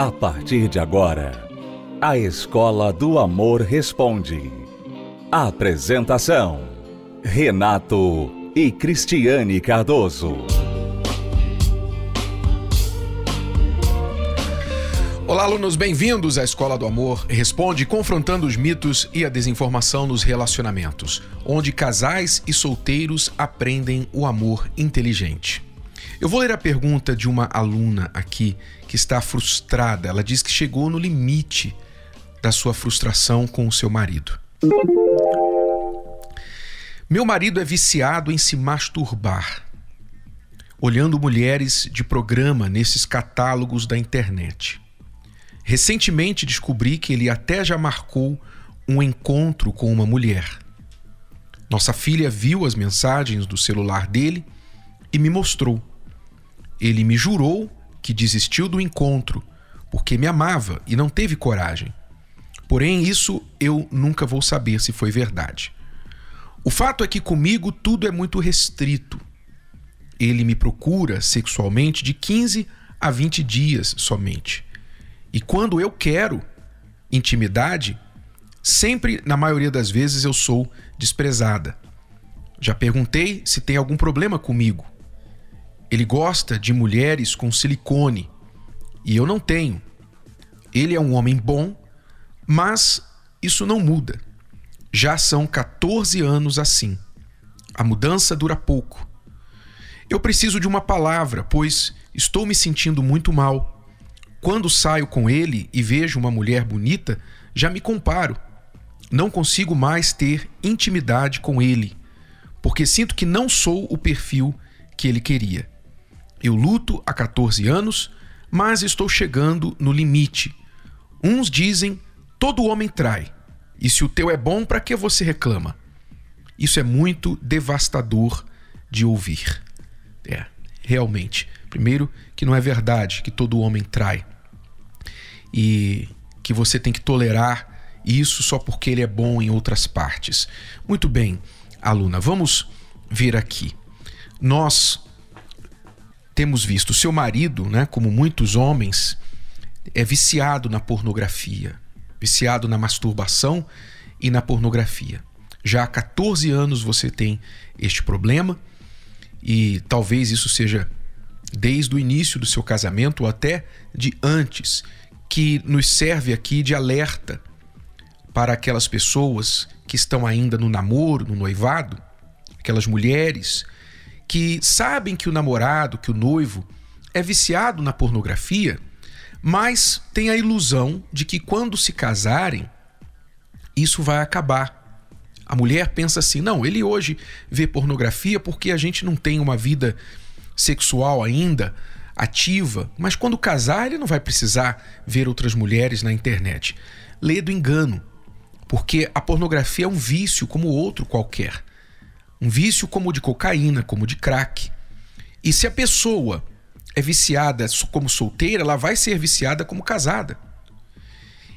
A partir de agora, a Escola do Amor Responde. Apresentação: Renato e Cristiane Cardoso. Olá, alunos, bem-vindos à Escola do Amor Responde, confrontando os mitos e a desinformação nos relacionamentos, onde casais e solteiros aprendem o amor inteligente. Eu vou ler a pergunta de uma aluna aqui que está frustrada. Ela diz que chegou no limite da sua frustração com o seu marido. Meu marido é viciado em se masturbar, olhando mulheres de programa nesses catálogos da internet. Recentemente descobri que ele até já marcou um encontro com uma mulher. Nossa filha viu as mensagens do celular dele e me mostrou. Ele me jurou que desistiu do encontro porque me amava e não teve coragem. Porém, isso eu nunca vou saber se foi verdade. O fato é que comigo tudo é muito restrito. Ele me procura sexualmente de 15 a 20 dias somente. E quando eu quero intimidade, sempre, na maioria das vezes, eu sou desprezada. Já perguntei se tem algum problema comigo. Ele gosta de mulheres com silicone e eu não tenho. Ele é um homem bom, mas isso não muda. Já são 14 anos assim. A mudança dura pouco. Eu preciso de uma palavra, pois estou me sentindo muito mal quando saio com ele e vejo uma mulher bonita, já me comparo. Não consigo mais ter intimidade com ele, porque sinto que não sou o perfil que ele queria. Eu luto há 14 anos, mas estou chegando no limite. Uns dizem: todo homem trai, e se o teu é bom, para que você reclama? Isso é muito devastador de ouvir. É, realmente. Primeiro, que não é verdade que todo homem trai e que você tem que tolerar isso só porque ele é bom em outras partes. Muito bem, aluna, vamos ver aqui. Nós temos visto seu marido, né, como muitos homens, é viciado na pornografia, viciado na masturbação e na pornografia. Já há 14 anos você tem este problema e talvez isso seja desde o início do seu casamento ou até de antes que nos serve aqui de alerta para aquelas pessoas que estão ainda no namoro, no noivado, aquelas mulheres que sabem que o namorado, que o noivo é viciado na pornografia, mas tem a ilusão de que quando se casarem, isso vai acabar. A mulher pensa assim: não, ele hoje vê pornografia porque a gente não tem uma vida sexual ainda ativa, mas quando casar ele não vai precisar ver outras mulheres na internet. Lê do engano, porque a pornografia é um vício como outro qualquer. Um vício como o de cocaína, como o de crack. E se a pessoa é viciada como solteira, ela vai ser viciada como casada.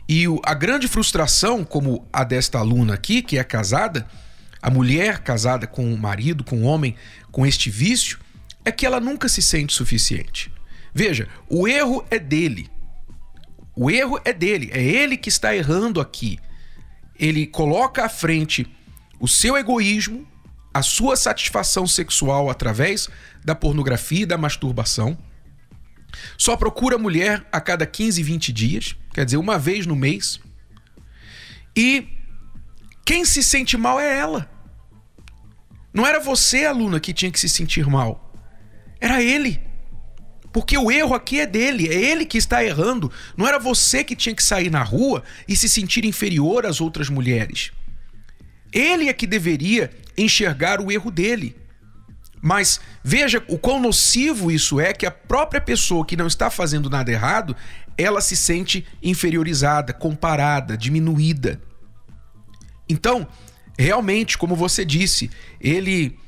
E a grande frustração, como a desta aluna aqui, que é casada, a mulher casada com o marido, com o homem com este vício, é que ela nunca se sente suficiente. Veja, o erro é dele. O erro é dele, é ele que está errando aqui. Ele coloca à frente o seu egoísmo, a sua satisfação sexual através da pornografia e da masturbação. Só procura mulher a cada 15, 20 dias, quer dizer, uma vez no mês. E quem se sente mal é ela. Não era você, aluna, que tinha que se sentir mal. Era ele. Porque o erro aqui é dele, é ele que está errando. Não era você que tinha que sair na rua e se sentir inferior às outras mulheres. Ele é que deveria enxergar o erro dele. Mas veja o quão nocivo isso é que a própria pessoa que não está fazendo nada errado, ela se sente inferiorizada, comparada, diminuída. Então, realmente, como você disse, ele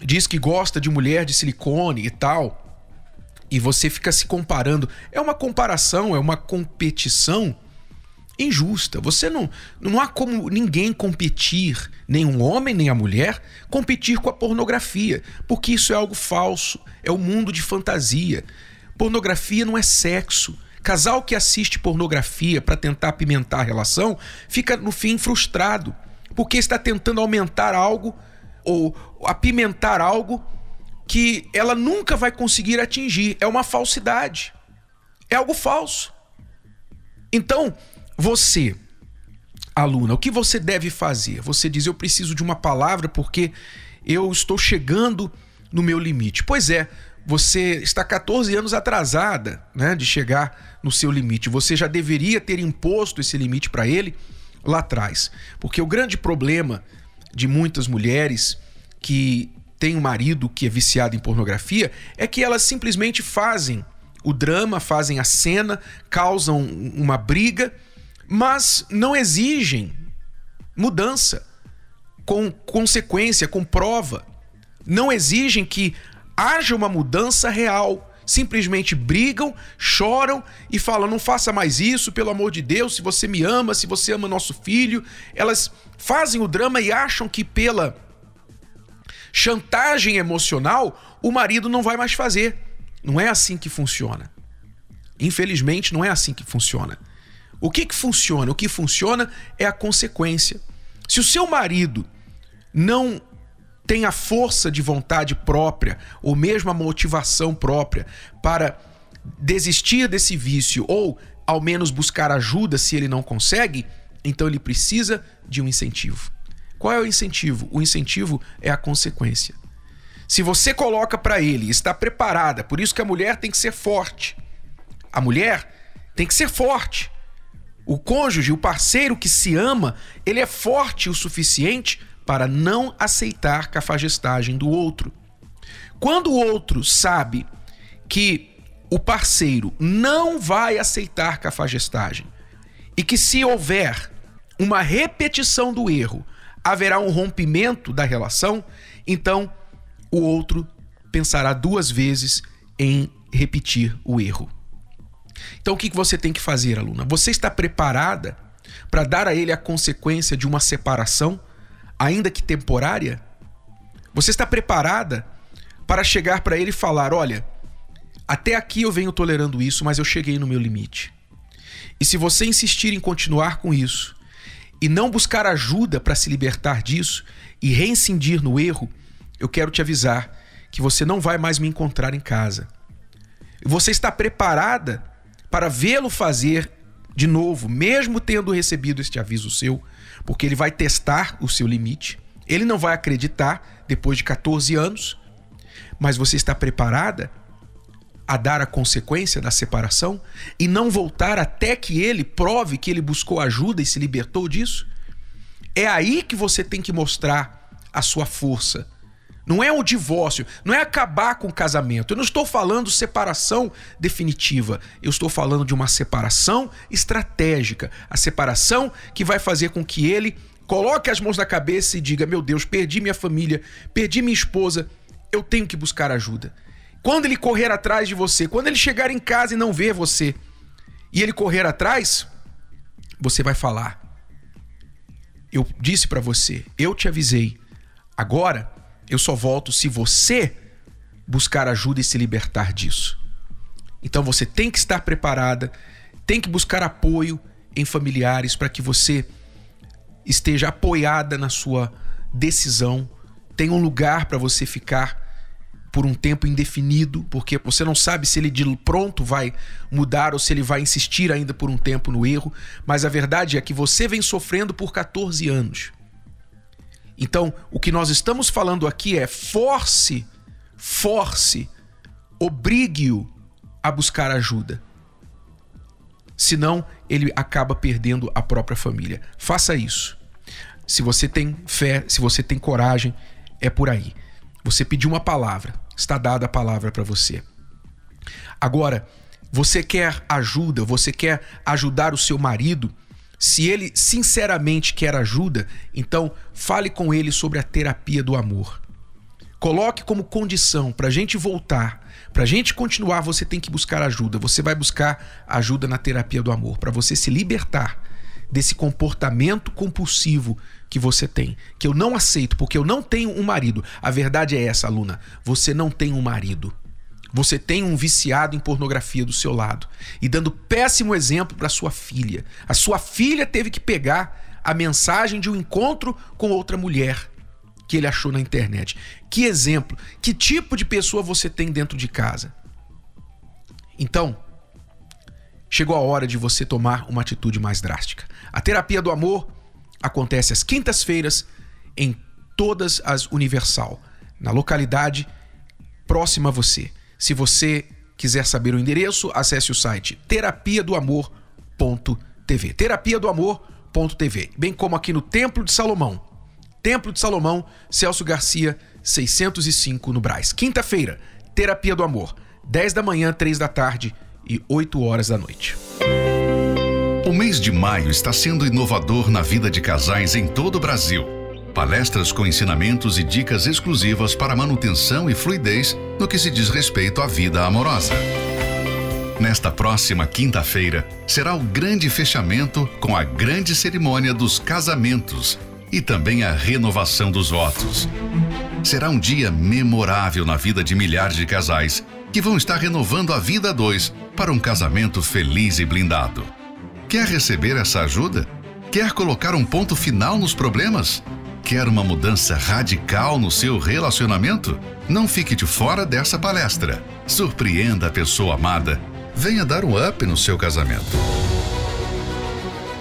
diz que gosta de mulher de silicone e tal, e você fica se comparando. É uma comparação, é uma competição injusta. Você não não há como ninguém competir, nem um homem nem a mulher competir com a pornografia, porque isso é algo falso, é um mundo de fantasia. Pornografia não é sexo. Casal que assiste pornografia para tentar apimentar a relação fica no fim frustrado, porque está tentando aumentar algo ou apimentar algo que ela nunca vai conseguir atingir. É uma falsidade. É algo falso. Então, você, aluna, o que você deve fazer? Você diz: Eu preciso de uma palavra porque eu estou chegando no meu limite. Pois é, você está 14 anos atrasada né, de chegar no seu limite. Você já deveria ter imposto esse limite para ele lá atrás. Porque o grande problema de muitas mulheres que têm um marido que é viciado em pornografia é que elas simplesmente fazem o drama, fazem a cena, causam uma briga, mas não exigem mudança com consequência, com prova. Não exigem que haja uma mudança real. Simplesmente brigam, choram e falam: não faça mais isso, pelo amor de Deus, se você me ama, se você ama nosso filho. Elas fazem o drama e acham que pela chantagem emocional o marido não vai mais fazer. Não é assim que funciona. Infelizmente, não é assim que funciona. O que, que funciona? O que funciona é a consequência. Se o seu marido não tem a força de vontade própria, ou mesmo a motivação própria para desistir desse vício, ou ao menos buscar ajuda se ele não consegue, então ele precisa de um incentivo. Qual é o incentivo? O incentivo é a consequência. Se você coloca para ele, está preparada, por isso que a mulher tem que ser forte. A mulher tem que ser forte. O cônjuge, o parceiro que se ama, ele é forte o suficiente para não aceitar cafagestagem do outro. Quando o outro sabe que o parceiro não vai aceitar cafagestagem e que se houver uma repetição do erro, haverá um rompimento da relação, então o outro pensará duas vezes em repetir o erro. Então o que você tem que fazer, aluna? Você está preparada para dar a ele a consequência de uma separação? ainda que temporária? Você está preparada para chegar para ele e falar: olha, até aqui eu venho tolerando isso, mas eu cheguei no meu limite. E se você insistir em continuar com isso e não buscar ajuda para se libertar disso e reincidir no erro, eu quero te avisar que você não vai mais me encontrar em casa. Você está preparada para vê-lo fazer de novo, mesmo tendo recebido este aviso seu, porque ele vai testar o seu limite. Ele não vai acreditar depois de 14 anos, mas você está preparada a dar a consequência da separação e não voltar até que ele prove que ele buscou ajuda e se libertou disso? É aí que você tem que mostrar a sua força. Não é um divórcio, não é acabar com o casamento. Eu não estou falando separação definitiva. Eu estou falando de uma separação estratégica. A separação que vai fazer com que ele coloque as mãos na cabeça e diga: Meu Deus, perdi minha família, perdi minha esposa, eu tenho que buscar ajuda. Quando ele correr atrás de você, quando ele chegar em casa e não ver você, e ele correr atrás, você vai falar: Eu disse para você, eu te avisei. Agora eu só volto se você buscar ajuda e se libertar disso. Então você tem que estar preparada, tem que buscar apoio em familiares para que você esteja apoiada na sua decisão, tenha um lugar para você ficar por um tempo indefinido, porque você não sabe se ele de pronto vai mudar ou se ele vai insistir ainda por um tempo no erro, mas a verdade é que você vem sofrendo por 14 anos. Então, o que nós estamos falando aqui é force, force, obrigue-o a buscar ajuda. Senão, ele acaba perdendo a própria família. Faça isso. Se você tem fé, se você tem coragem, é por aí. Você pediu uma palavra, está dada a palavra para você. Agora, você quer ajuda, você quer ajudar o seu marido se ele sinceramente quer ajuda, então fale com ele sobre a terapia do amor. Coloque como condição para a gente voltar, para a gente continuar, você tem que buscar ajuda. Você vai buscar ajuda na terapia do amor, para você se libertar desse comportamento compulsivo que você tem, que eu não aceito, porque eu não tenho um marido. A verdade é essa, aluna: você não tem um marido. Você tem um viciado em pornografia do seu lado e dando péssimo exemplo para sua filha. A sua filha teve que pegar a mensagem de um encontro com outra mulher que ele achou na internet. Que exemplo, que tipo de pessoa você tem dentro de casa? Então, chegou a hora de você tomar uma atitude mais drástica. A terapia do amor acontece às quintas-feiras em todas as Universal, na localidade próxima a você. Se você quiser saber o endereço, acesse o site terapia do amor.tv. Terapia do amor.tv, bem como aqui no Templo de Salomão. Templo de Salomão, Celso Garcia, 605 no Braz. Quinta-feira, Terapia do Amor, 10 da manhã, 3 da tarde e 8 horas da noite. O mês de maio está sendo inovador na vida de casais em todo o Brasil. Palestras com ensinamentos e dicas exclusivas para manutenção e fluidez no que se diz respeito à vida amorosa. Nesta próxima quinta-feira será o grande fechamento com a grande cerimônia dos casamentos e também a renovação dos votos. Será um dia memorável na vida de milhares de casais que vão estar renovando a vida a dois para um casamento feliz e blindado. Quer receber essa ajuda? Quer colocar um ponto final nos problemas? Quer uma mudança radical no seu relacionamento? Não fique de fora dessa palestra. Surpreenda a pessoa amada. Venha dar um up no seu casamento.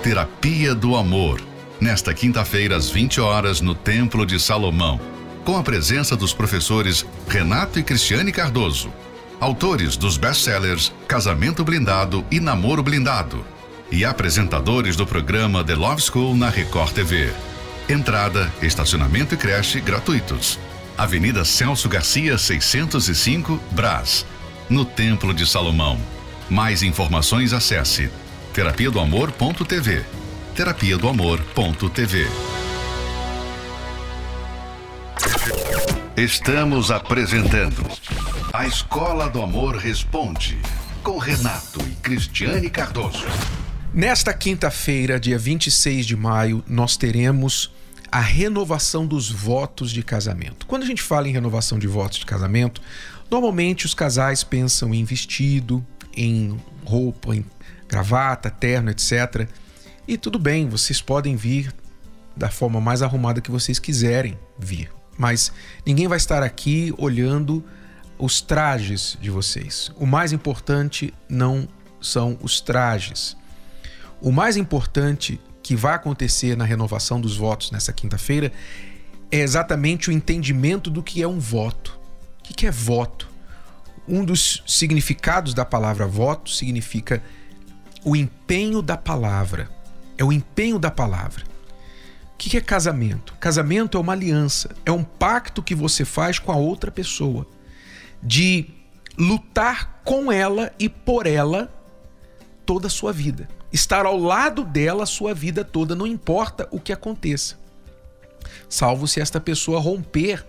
Terapia do Amor. Nesta quinta-feira, às 20 horas, no Templo de Salomão. Com a presença dos professores Renato e Cristiane Cardoso. Autores dos best-sellers Casamento Blindado e Namoro Blindado. E apresentadores do programa The Love School na Record TV. Entrada, estacionamento e creche gratuitos. Avenida Celso Garcia, 605, Brás. No Templo de Salomão. Mais informações acesse terapia do amor.tv. Terapia do amor.tv. Estamos apresentando A Escola do Amor Responde com Renato e Cristiane Cardoso. Nesta quinta-feira, dia 26 de maio, nós teremos a renovação dos votos de casamento. Quando a gente fala em renovação de votos de casamento, normalmente os casais pensam em vestido, em roupa, em gravata, terno, etc. E tudo bem, vocês podem vir da forma mais arrumada que vocês quiserem vir, mas ninguém vai estar aqui olhando os trajes de vocês. O mais importante não são os trajes. O mais importante que vai acontecer na renovação dos votos nessa quinta-feira é exatamente o entendimento do que é um voto. O que é voto? Um dos significados da palavra voto significa o empenho da palavra. É o empenho da palavra. O que é casamento? Casamento é uma aliança, é um pacto que você faz com a outra pessoa de lutar com ela e por ela toda a sua vida estar ao lado dela sua vida toda, não importa o que aconteça. Salvo se esta pessoa romper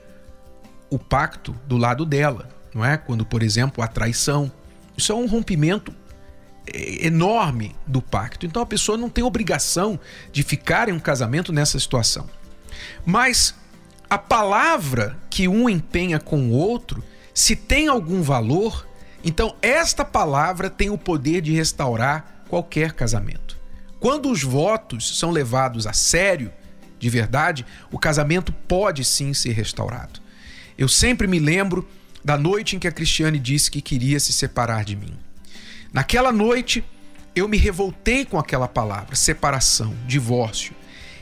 o pacto do lado dela, não é? Quando, por exemplo, a traição. Isso é um rompimento é, enorme do pacto. Então a pessoa não tem obrigação de ficar em um casamento nessa situação. Mas a palavra que um empenha com o outro, se tem algum valor, então esta palavra tem o poder de restaurar qualquer casamento. Quando os votos são levados a sério, de verdade, o casamento pode sim ser restaurado. Eu sempre me lembro da noite em que a Cristiane disse que queria se separar de mim. Naquela noite, eu me revoltei com aquela palavra, separação, divórcio.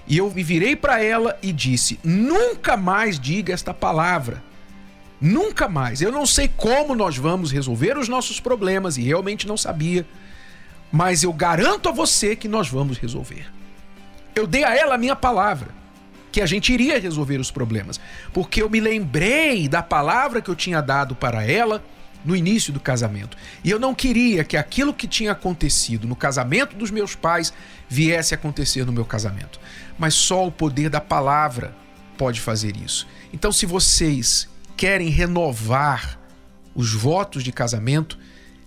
E eu me virei para ela e disse: nunca mais diga esta palavra. Nunca mais. Eu não sei como nós vamos resolver os nossos problemas e realmente não sabia mas eu garanto a você que nós vamos resolver. Eu dei a ela a minha palavra, que a gente iria resolver os problemas, porque eu me lembrei da palavra que eu tinha dado para ela no início do casamento. E eu não queria que aquilo que tinha acontecido no casamento dos meus pais viesse a acontecer no meu casamento. Mas só o poder da palavra pode fazer isso. Então, se vocês querem renovar os votos de casamento,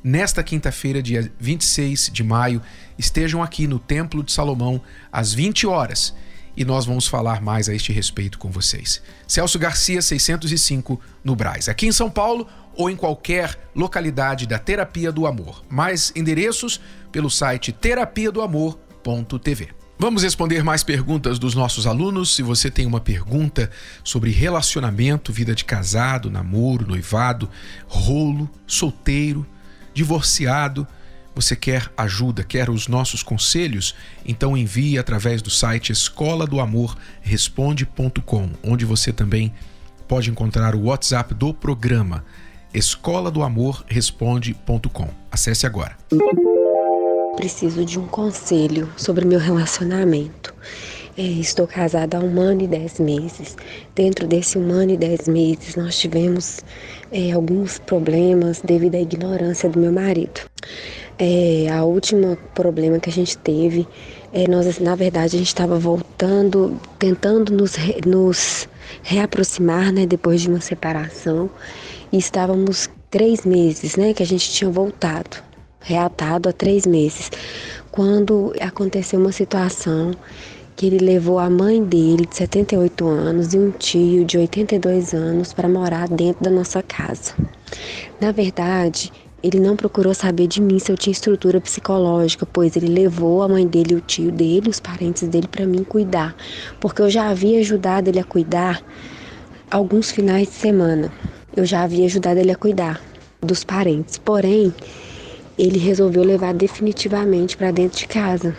nesta quinta-feira, dia 26 de maio, estejam aqui no Templo de Salomão às 20 horas e nós vamos falar mais a este respeito com vocês. Celso Garcia, 605, no Braz. Aqui em São Paulo ou em qualquer localidade da Terapia do Amor. Mais endereços pelo site terapia do amor.tv. Vamos responder mais perguntas dos nossos alunos. Se você tem uma pergunta sobre relacionamento, vida de casado, namoro, noivado, rolo, solteiro, divorciado, você quer ajuda, quer os nossos conselhos? Então envie através do site escola do amor responde.com, onde você também pode encontrar o WhatsApp do programa escola do amor responde.com. Acesse agora. Preciso de um conselho sobre meu relacionamento. É, estou casada há um ano e dez meses. Dentro desse um ano e dez meses, nós tivemos é, alguns problemas devido à ignorância do meu marido. É, a última problema que a gente teve, é, nós na verdade a gente estava voltando, tentando nos, re, nos reaproximar, né, depois de uma separação, e estávamos três meses, né, que a gente tinha voltado, reatado há três meses, quando aconteceu uma situação que ele levou a mãe dele, de 78 anos, e um tio de 82 anos para morar dentro da nossa casa. Na verdade, ele não procurou saber de mim se eu tinha estrutura psicológica, pois ele levou a mãe dele, o tio dele, os parentes dele para mim cuidar, porque eu já havia ajudado ele a cuidar alguns finais de semana. Eu já havia ajudado ele a cuidar dos parentes. Porém, ele resolveu levar definitivamente para dentro de casa.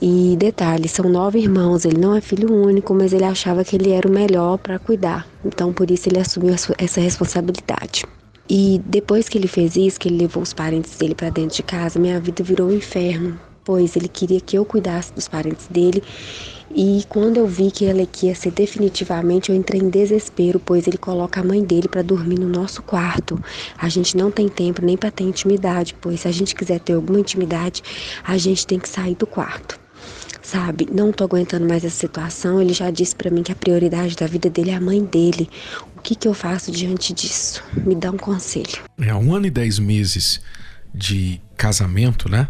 E detalhe, são nove irmãos, ele não é filho único, mas ele achava que ele era o melhor para cuidar. Então, por isso ele assumiu essa responsabilidade. E depois que ele fez isso, que ele levou os parentes dele para dentro de casa, minha vida virou um inferno, pois ele queria que eu cuidasse dos parentes dele. E quando eu vi que ele ia ser definitivamente, eu entrei em desespero, pois ele coloca a mãe dele para dormir no nosso quarto. A gente não tem tempo nem para ter intimidade, pois se a gente quiser ter alguma intimidade, a gente tem que sair do quarto sabe? Não tô aguentando mais essa situação. Ele já disse para mim que a prioridade da vida dele é a mãe dele. O que, que eu faço diante disso? Me dá um conselho. É um ano e dez meses de casamento, né?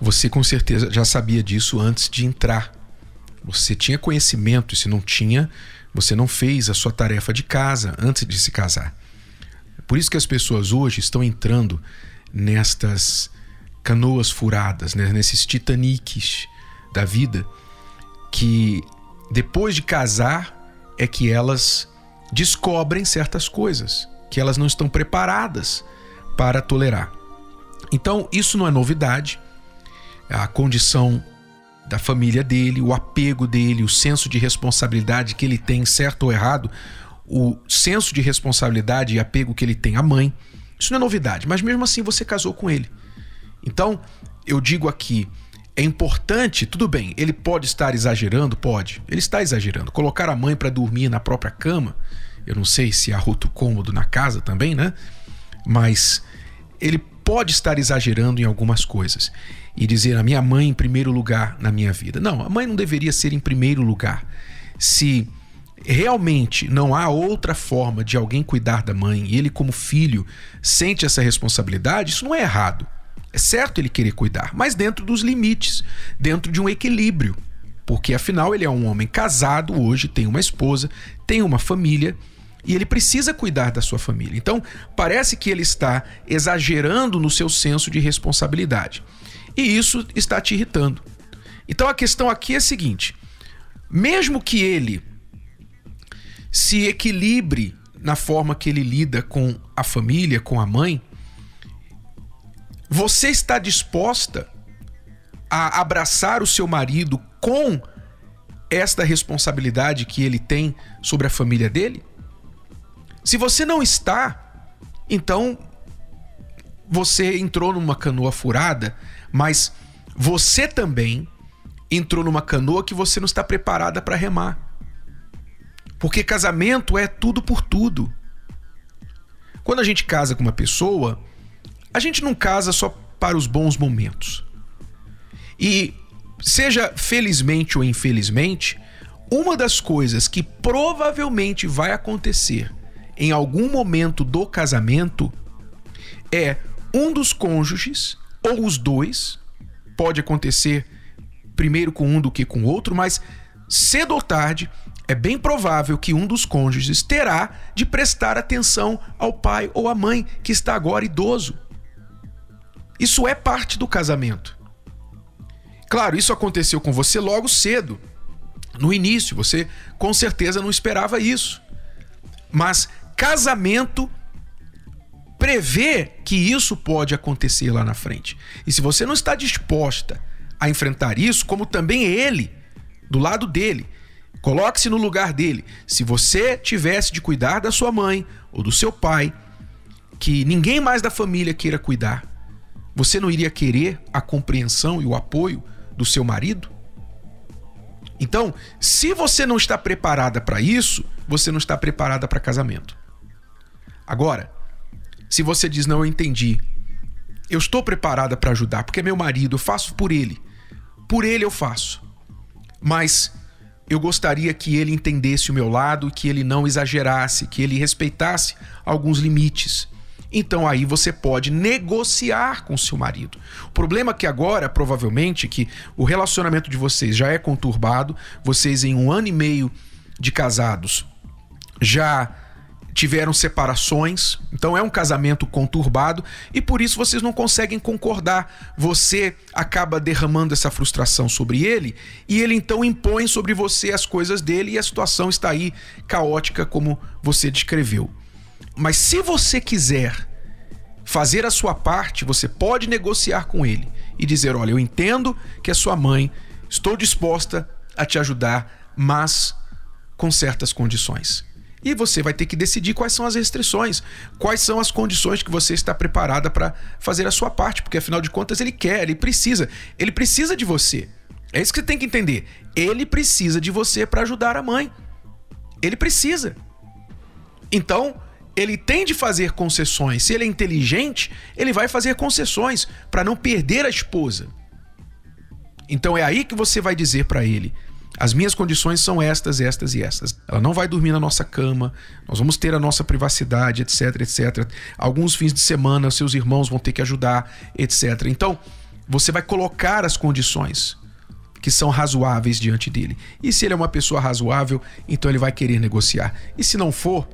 Você com certeza já sabia disso antes de entrar. Você tinha conhecimento, e se não tinha, você não fez a sua tarefa de casa antes de se casar. Por isso que as pessoas hoje estão entrando nestas canoas furadas, né? nesses titaniques da vida que depois de casar é que elas descobrem certas coisas que elas não estão preparadas para tolerar. Então, isso não é novidade. A condição da família dele, o apego dele, o senso de responsabilidade que ele tem, certo ou errado, o senso de responsabilidade e apego que ele tem à mãe, isso não é novidade, mas mesmo assim você casou com ele. Então, eu digo aqui, é importante, tudo bem, ele pode estar exagerando, pode. Ele está exagerando. Colocar a mãe para dormir na própria cama, eu não sei se há outro cômodo na casa também, né? Mas ele pode estar exagerando em algumas coisas e dizer a minha mãe em primeiro lugar na minha vida. Não, a mãe não deveria ser em primeiro lugar. Se realmente não há outra forma de alguém cuidar da mãe e ele, como filho, sente essa responsabilidade, isso não é errado. É certo ele querer cuidar, mas dentro dos limites, dentro de um equilíbrio. Porque afinal ele é um homem casado hoje, tem uma esposa, tem uma família e ele precisa cuidar da sua família. Então, parece que ele está exagerando no seu senso de responsabilidade. E isso está te irritando. Então a questão aqui é a seguinte: mesmo que ele se equilibre na forma que ele lida com a família, com a mãe, você está disposta a abraçar o seu marido com esta responsabilidade que ele tem sobre a família dele? Se você não está, então você entrou numa canoa furada, mas você também entrou numa canoa que você não está preparada para remar. Porque casamento é tudo por tudo. Quando a gente casa com uma pessoa, a gente não casa só para os bons momentos. E seja felizmente ou infelizmente, uma das coisas que provavelmente vai acontecer em algum momento do casamento é um dos cônjuges ou os dois, pode acontecer primeiro com um do que com o outro, mas cedo ou tarde é bem provável que um dos cônjuges terá de prestar atenção ao pai ou à mãe que está agora idoso. Isso é parte do casamento. Claro, isso aconteceu com você logo cedo. No início, você com certeza não esperava isso. Mas casamento prevê que isso pode acontecer lá na frente. E se você não está disposta a enfrentar isso, como também ele, do lado dele, coloque-se no lugar dele. Se você tivesse de cuidar da sua mãe ou do seu pai, que ninguém mais da família queira cuidar, você não iria querer a compreensão e o apoio do seu marido? Então, se você não está preparada para isso, você não está preparada para casamento. Agora, se você diz não, eu entendi, eu estou preparada para ajudar, porque é meu marido, eu faço por ele. Por ele eu faço. Mas eu gostaria que ele entendesse o meu lado, que ele não exagerasse, que ele respeitasse alguns limites então aí você pode negociar com seu marido. O problema é que agora, provavelmente, que o relacionamento de vocês já é conturbado, vocês em um ano e meio de casados já tiveram separações, então é um casamento conturbado e por isso vocês não conseguem concordar. Você acaba derramando essa frustração sobre ele e ele então impõe sobre você as coisas dele e a situação está aí caótica como você descreveu. Mas se você quiser fazer a sua parte, você pode negociar com ele e dizer: Olha, eu entendo que a sua mãe, estou disposta a te ajudar, mas com certas condições. E você vai ter que decidir quais são as restrições, quais são as condições que você está preparada para fazer a sua parte, porque afinal de contas ele quer, ele precisa, ele precisa de você. É isso que você tem que entender. Ele precisa de você para ajudar a mãe. Ele precisa. Então, ele tem de fazer concessões. Se ele é inteligente, ele vai fazer concessões para não perder a esposa. Então é aí que você vai dizer para ele: as minhas condições são estas, estas e estas. Ela não vai dormir na nossa cama, nós vamos ter a nossa privacidade, etc, etc. Alguns fins de semana seus irmãos vão ter que ajudar, etc. Então, você vai colocar as condições que são razoáveis diante dele. E se ele é uma pessoa razoável, então ele vai querer negociar. E se não for,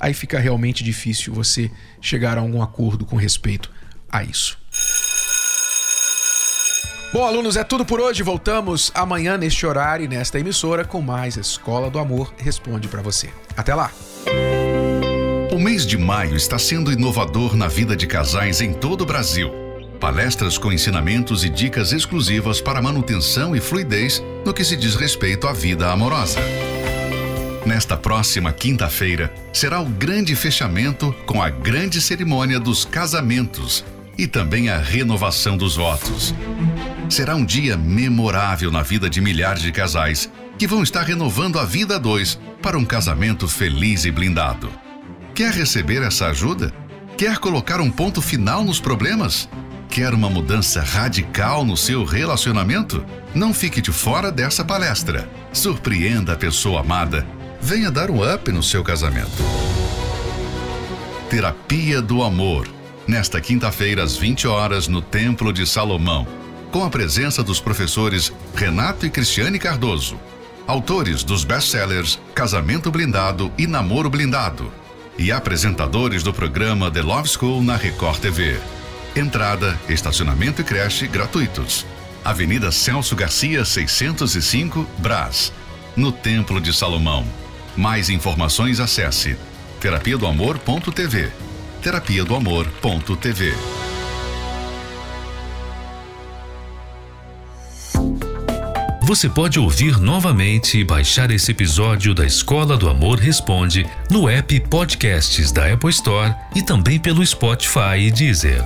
aí fica realmente difícil você chegar a algum acordo com respeito a isso. Bom, alunos, é tudo por hoje. Voltamos amanhã neste horário e nesta emissora com mais Escola do Amor Responde para você. Até lá. O mês de maio está sendo inovador na vida de casais em todo o Brasil. Palestras com ensinamentos e dicas exclusivas para manutenção e fluidez no que se diz respeito à vida amorosa. Nesta próxima quinta-feira será o grande fechamento com a grande cerimônia dos casamentos e também a renovação dos votos. Será um dia memorável na vida de milhares de casais que vão estar renovando a vida a dois para um casamento feliz e blindado. Quer receber essa ajuda? Quer colocar um ponto final nos problemas? Quer uma mudança radical no seu relacionamento? Não fique de fora dessa palestra. Surpreenda a pessoa amada venha dar um up no seu casamento. Terapia do Amor, nesta quinta-feira às 20 horas no Templo de Salomão, com a presença dos professores Renato e Cristiane Cardoso, autores dos best-sellers Casamento Blindado e Namoro Blindado, e apresentadores do programa The Love School na Record TV. Entrada, estacionamento e creche gratuitos. Avenida Celso Garcia, 605, Brás, no Templo de Salomão. Mais informações acesse terapia do amor.tv. Terapia do amor.tv. Você pode ouvir novamente e baixar esse episódio da Escola do Amor Responde no app Podcasts da Apple Store e também pelo Spotify e Deezer.